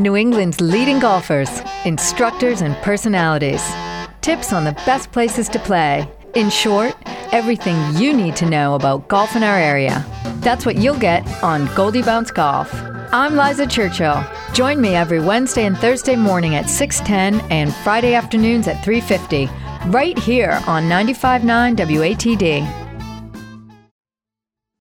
New England's leading golfers, instructors, and personalities. Tips on the best places to play. In short, everything you need to know about golf in our area. That's what you'll get on Goldie Bounce Golf. I'm Liza Churchill. Join me every Wednesday and Thursday morning at 6:10 and Friday afternoons at 3:50 right here on 95.9 WATD.